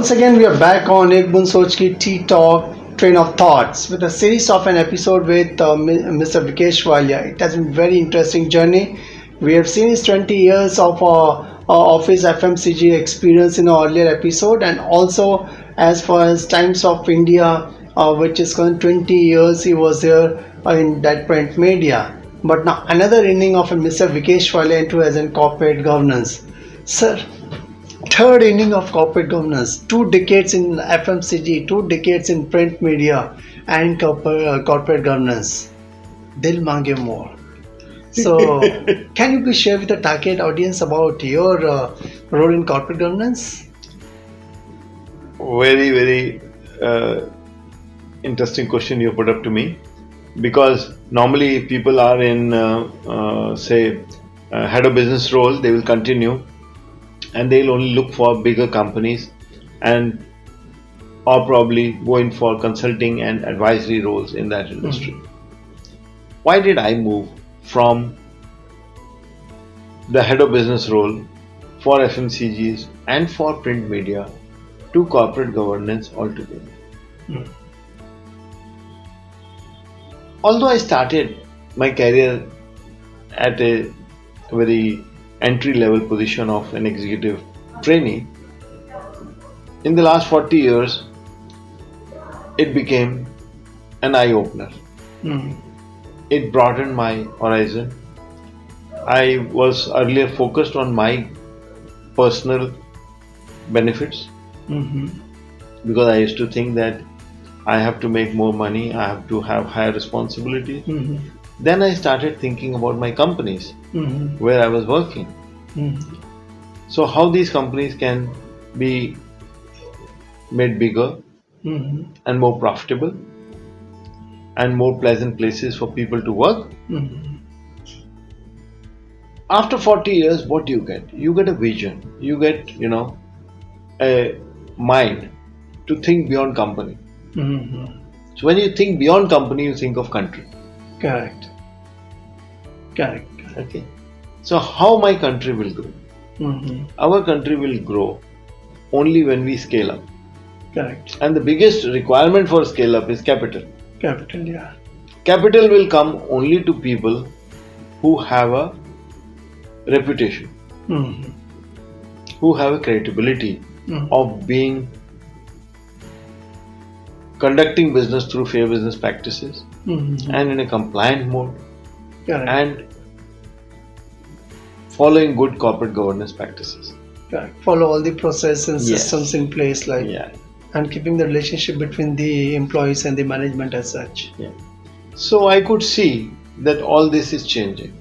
Once again, we are back on Ek Boond Soch Ki T-Talk Train of Thoughts with a series of an episode with uh, Mr. Vikesh Wallia. It has been very interesting journey. We have seen his 20 years of uh, uh, of his FMCG experience in our earlier episode, and also as far as Times of India, uh, which is concerned, 20 years he was there uh, in that print media. But now another inning of Mr. Vikesh Wallia into as in corporate governance. Sir, third inning of corporate governance. Two decades in fmcg two decades in print media and corporate, uh, corporate governance. Dil mange more. So can you please share with the target audience about your uh, role in corporate governance? Very very uh, interesting question you put up to me. Because normally people are in uh, uh, say uh, head of business role they will continue and they'll only look for bigger companies and or probably go in for consulting and advisory roles in that industry why did i move from the head of business role for fmcgs and for print media to corporate governance altogether. Hmm. Although I started my career at a very entry level position of an executive trainee, in the last 40 years, it became an eye opener. Hmm. It broadened my horizon. I was earlier focused on my personal benefits Mhm. because I used to think that I have to make more money, I have to have higher responsibilities. Mhm. Then I started thinking about my companies Mhm. where I was working. Mhm. So, how these companies can be made bigger Mhm. and more profitable and more pleasant places for people to work. Mhm. After 40 years, what do you get? You get a vision, you get, you know, a mind to think beyond company. Mhm. So, when you think beyond company, you think of country. correct correct Okay. So how my country will grow? Mhm. Our country will grow only when we scale up. correct And the biggest requirement for scale up is capital. capital yeah Capital will come only to people who have a reputation, Mhm. who have a credibility Mhm. of being conducting business through fair business practices Mhm. and in a compliant mode correct and following good corporate governance practices. correct follow all the processes and Yes. systems in place like Yeah. and keeping the relationship between the employees and the management as such Yeah. So I could see that all this is changing.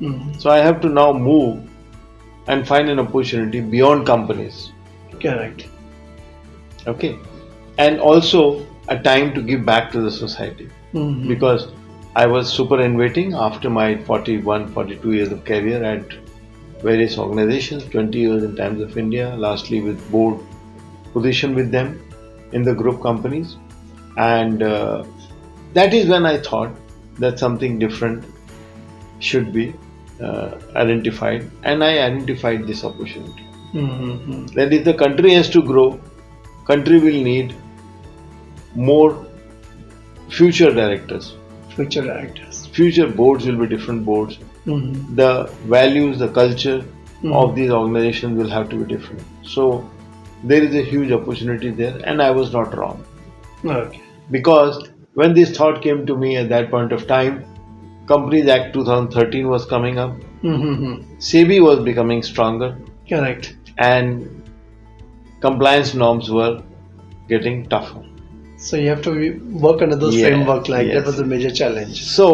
Mhm. So I have to now move and find an opportunity beyond companies. correct Okay. And also a time to give back to the society. Mhm. Because I was superannuating after my 41, 42 years of career at various organizations, 20 years in Times of India, lastly with board position with them in the group companies. And uh, that is when I thought that something different should be uh, identified, and I identified this opportunity. Mhm. That if the country has to grow, country will need more future directors. Future directors Future boards will be different boards. Mhm. The values, the culture Mhm. of these organizations will have to be different. So there is a huge opportunity there, and I was not wrong okay because when this thought came to me at that point of time, Companies Act 2013 was coming up, Mhm. SEBI was becoming stronger, correct and compliance norms were getting tougher. So you have to work under those Yeah, framework like that was a major challenge So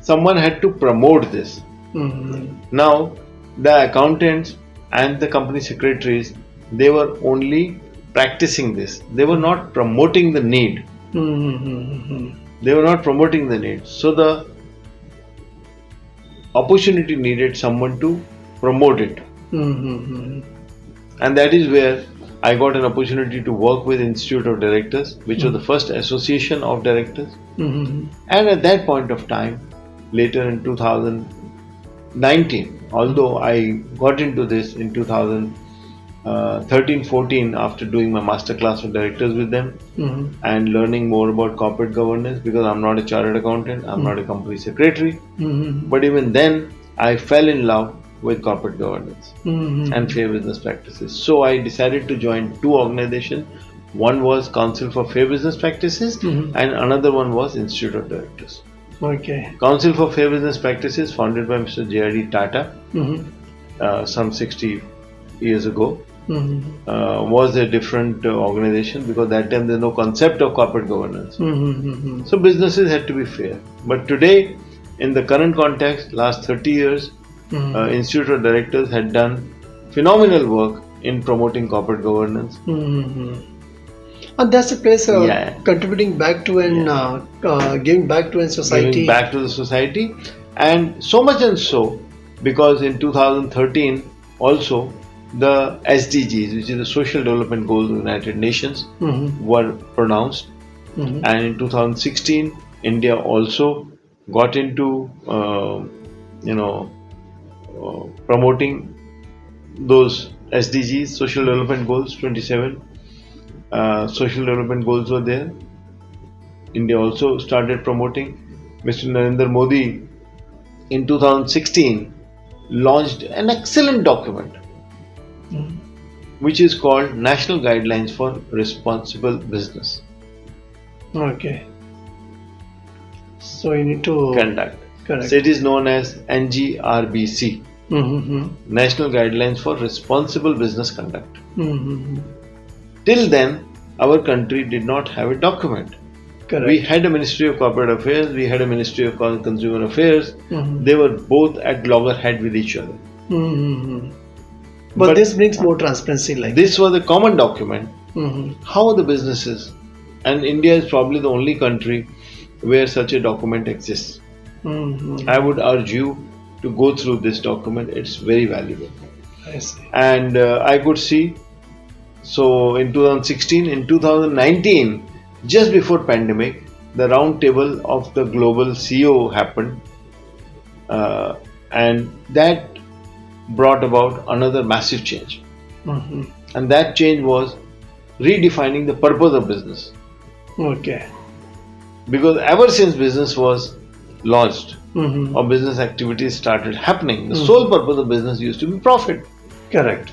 someone had to promote this. Mhm. Now the accountants and the company secretaries they were only practicing this. They were not promoting the need. Mhm. They were not promoting the need. So the opportunity needed someone to promote it. Mhm. And that is where I got an opportunity to work with Institute of Directors, which was the first association of directors. Mhm. And at that point of time, later in 2019, although I got into this in 2000, uh, 13 14 after doing my master class of directors with them Mm-hmm. and learning more about corporate governance because i'm not a chartered accountant i'm not a company secretary Mm-hmm. but even then i fell in love with corporate governance Mm-hmm. and fair business practices so i decided to join two organizations one was council for fair business practices Mhm. and another one was institute of directors Okay. council for fair business practices founded by mr jrd tata Mm-hmm. uh, some 60 years ago Mm-hmm. uh, was a different uh, organization because that time there's no concept of corporate governance. Mm-hmm. So businesses had to be fair. But today, in the current context, last 30 years, Mm-hmm. uh, Institute of Directors had done phenomenal work in promoting corporate governance. Mm-hmm. And that's the place uh, Yeah. contributing back to an uh, uh, giving back to a society. Giving back to the society, and so much and so, because in 2013 also the SDGs, which is the Social Development Goals of the United Nations, Mm-hmm. were pronounced Mm-hmm. and in 2016 india also got into uh, you know promoting those sdgs social development goals 27 uh, social development goals were there. India also started promoting. Mr narendra modi in 2016 launched an excellent document Mhm. which is called national guidelines for responsible business. Okay. So you need to conduct correct. So it is known as NGRBC, Mm-hmm. National Guidelines for Responsible Business Conduct. Mm-hmm. Till then, our country did not have a document. Correct. We had a Ministry of Corporate Affairs, we had a Ministry of Consumer Affairs. Mhm. They were both at loggerhead with each other. Mm-hmm. But, But- this brings more transparency, like. This was a common document. Mm-hmm. How the businesses? And India is probably the only country where such a document exists. Mm-hmm. I would urge you to go through this document, it's very valuable. I see. and uh, I could see. So in 2016, in 2019, just before pandemic, the round table of the global CEO happened, uh, and that brought about another massive change. Mm-hmm. And that change was redefining the purpose of business. Okay. Because ever since business was launched Mm-hmm. or business activities started happening, the Mhm. sole purpose of business used to be profit. Correct.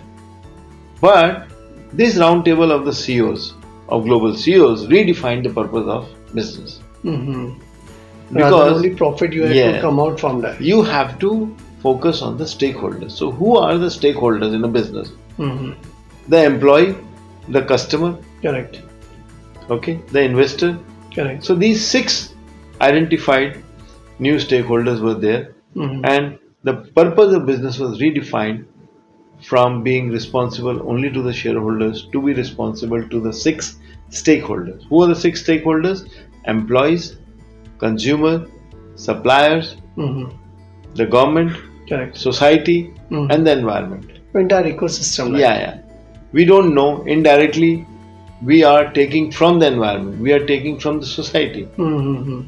But this roundtable of the CEOs, of global CEOs, redefined the purpose of business. Mm-hmm. Because only profit, you have to come out from that. you have to focus on the stakeholders. So, who are the stakeholders in a business? Mm-hmm. The employee, the customer, Correct. okay, the investor. Correct. So, these six identified new stakeholders were there, Mm-hmm. and the purpose of business was redefined from being responsible only to the shareholders to be responsible to the six stakeholders. Who are the six stakeholders? Employees, consumer, suppliers, Mm-hmm. the government, Correct. society, Mhm. and the environment. Entire ecosystem. Like. Yeah, yeah. We don't know indirectly. We are taking from the environment. We are taking from the society. Mm-hmm.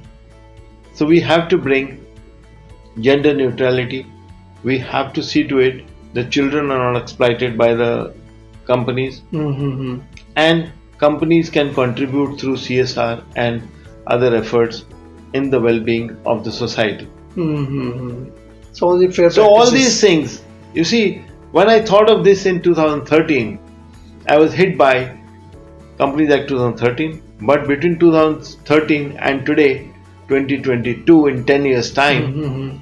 So we have to bring gender neutrality. We have to see to it that children are not exploited by the companies Mm-hmm. and companies can contribute through CSR and other efforts in the well-being of the society. Mm-hmm. So all the fair So all these things, you see, when I thought of this in 2013, I was hit by Companies Act 2013. But between 2013 and today, 2022, in 10 years' time, Mhm.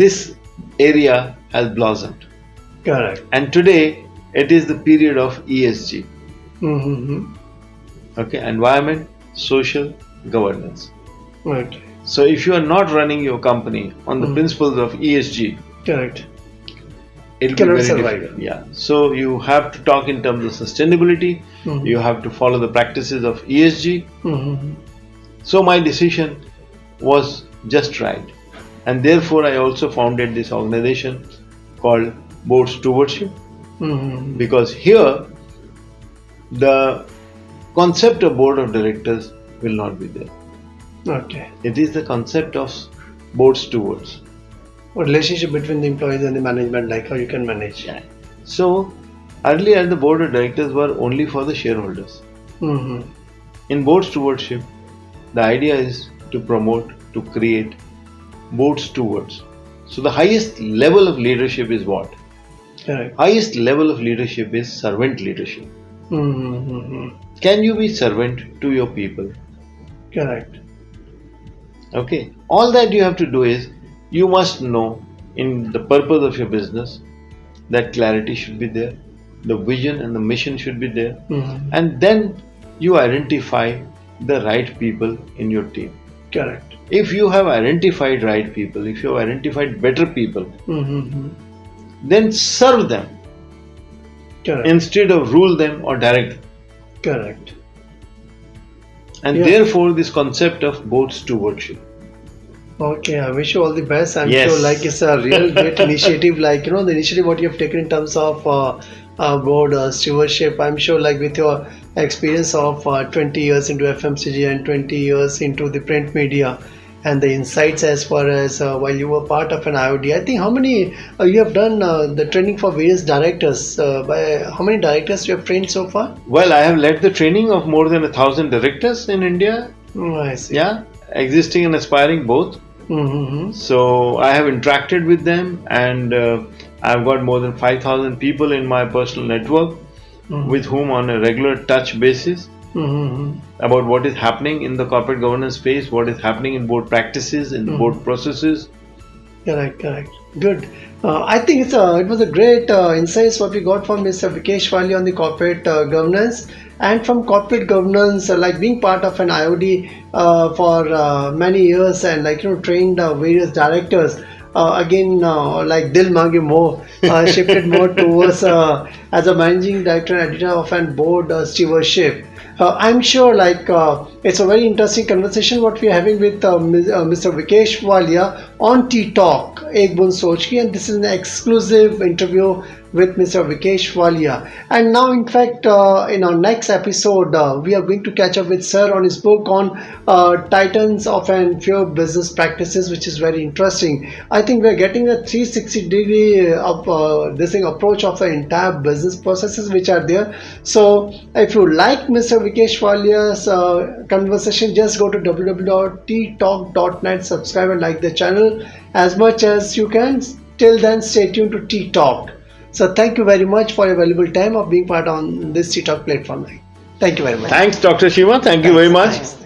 this area has blossomed. Correct. And today, it is the period of ESG. Mm-hmm. Okay, environment, social, governance. Okay. So if you are not running your company on the Mhm. principles of ESG, Correct. it'll Cannot survive. difficult. Yeah. So you have to talk in terms of sustainability. Mhm. You have to follow the practices of ESG. Mm-hmm. So my decision was just right, and therefore I also founded this organization called Board Stewardship Mm-hmm. because here the concept of board of directors will not be there. Okay. It is the concept of board stewards. Or relationship between the employees and the management, like how you can manage. So Earlier, the board of directors were only for the shareholders. Mm-hmm. In board stewardship, the idea is to promote, to create board stewards. So the highest level of leadership is what? Correct. Highest level of leadership is servant leadership. Mm-hmm. Can you be servant to your people? Correct. Okay. All that you have to do is you must know in the purpose of your business that clarity should be there, the vision and the mission should be there, Mm-hmm. and then you identify the right people in your team. Correct. If you have identified right people, if you have identified better people, Mm-hmm. then serve them Correct. instead of rule them or direct them. Correct. And Yeah. therefore, this concept of board stewardship. Okay, I wish you all the best. I'm Yes. sure like it's a real great initiative. Like you know, the initiative what you have taken in terms of uh, uh, board uh, stewardship. I'm sure like with your experience of uh, 20 years into FMCG and 20 years into the print media and the insights as far as uh, while you were part of an IOD. I think how many uh, you have done uh, the training for various directors. Uh, by how many directors you have trained so far? Well, I have led the training of more than a thousand directors in India. Oh, I see. Yeah, existing and aspiring both. Mm-hmm. So I have interacted with them, and uh, I've got more than 5,000 people in my personal network Mhm. with whom on a regular touch basis Mm-hmm. about what is happening in the corporate governance space, what is happening in board practices, in Mhm. board processes. Correct, correct. Good. Uh, I think it's a, it was a great uh, insights what we got from Mr. Vikesh Wali on the corporate uh, governance and from corporate governance, uh, like being part of an IOD uh, for uh, many years and like you know trained uh, various directors. Uh, again, uh, like Dil Mange Mo, uh, shifted more towards uh, as a managing director and editor of an board uh, stewardship. Uh, I'm sure like uh, it's a very interesting conversation what we are having with uh, uh, Mr. Vikesh Wallia on T-Talk, Ek Boond Soch Ki, and this is an exclusive interview with Mr. Vikesh Wallia. And now, in fact, uh, in our next episode, uh, we are going to catch up with Sir on his book on uh, Titans of and Fear Business Practices, which is very interesting. I think we are getting a 360 degree of uh, this thing approach of the entire business processes which are there. So, if you like Mr. Vikesh Wallia's uh, conversation, just go to www.ttalk.net, subscribe and like the channel as much as you can. Till then, stay tuned to T Talk. So, thank you very much for your valuable time of being part on this T Talk platform. Thank you very much. Thanks, Dr. Cheema. Thank you very much. Thanks.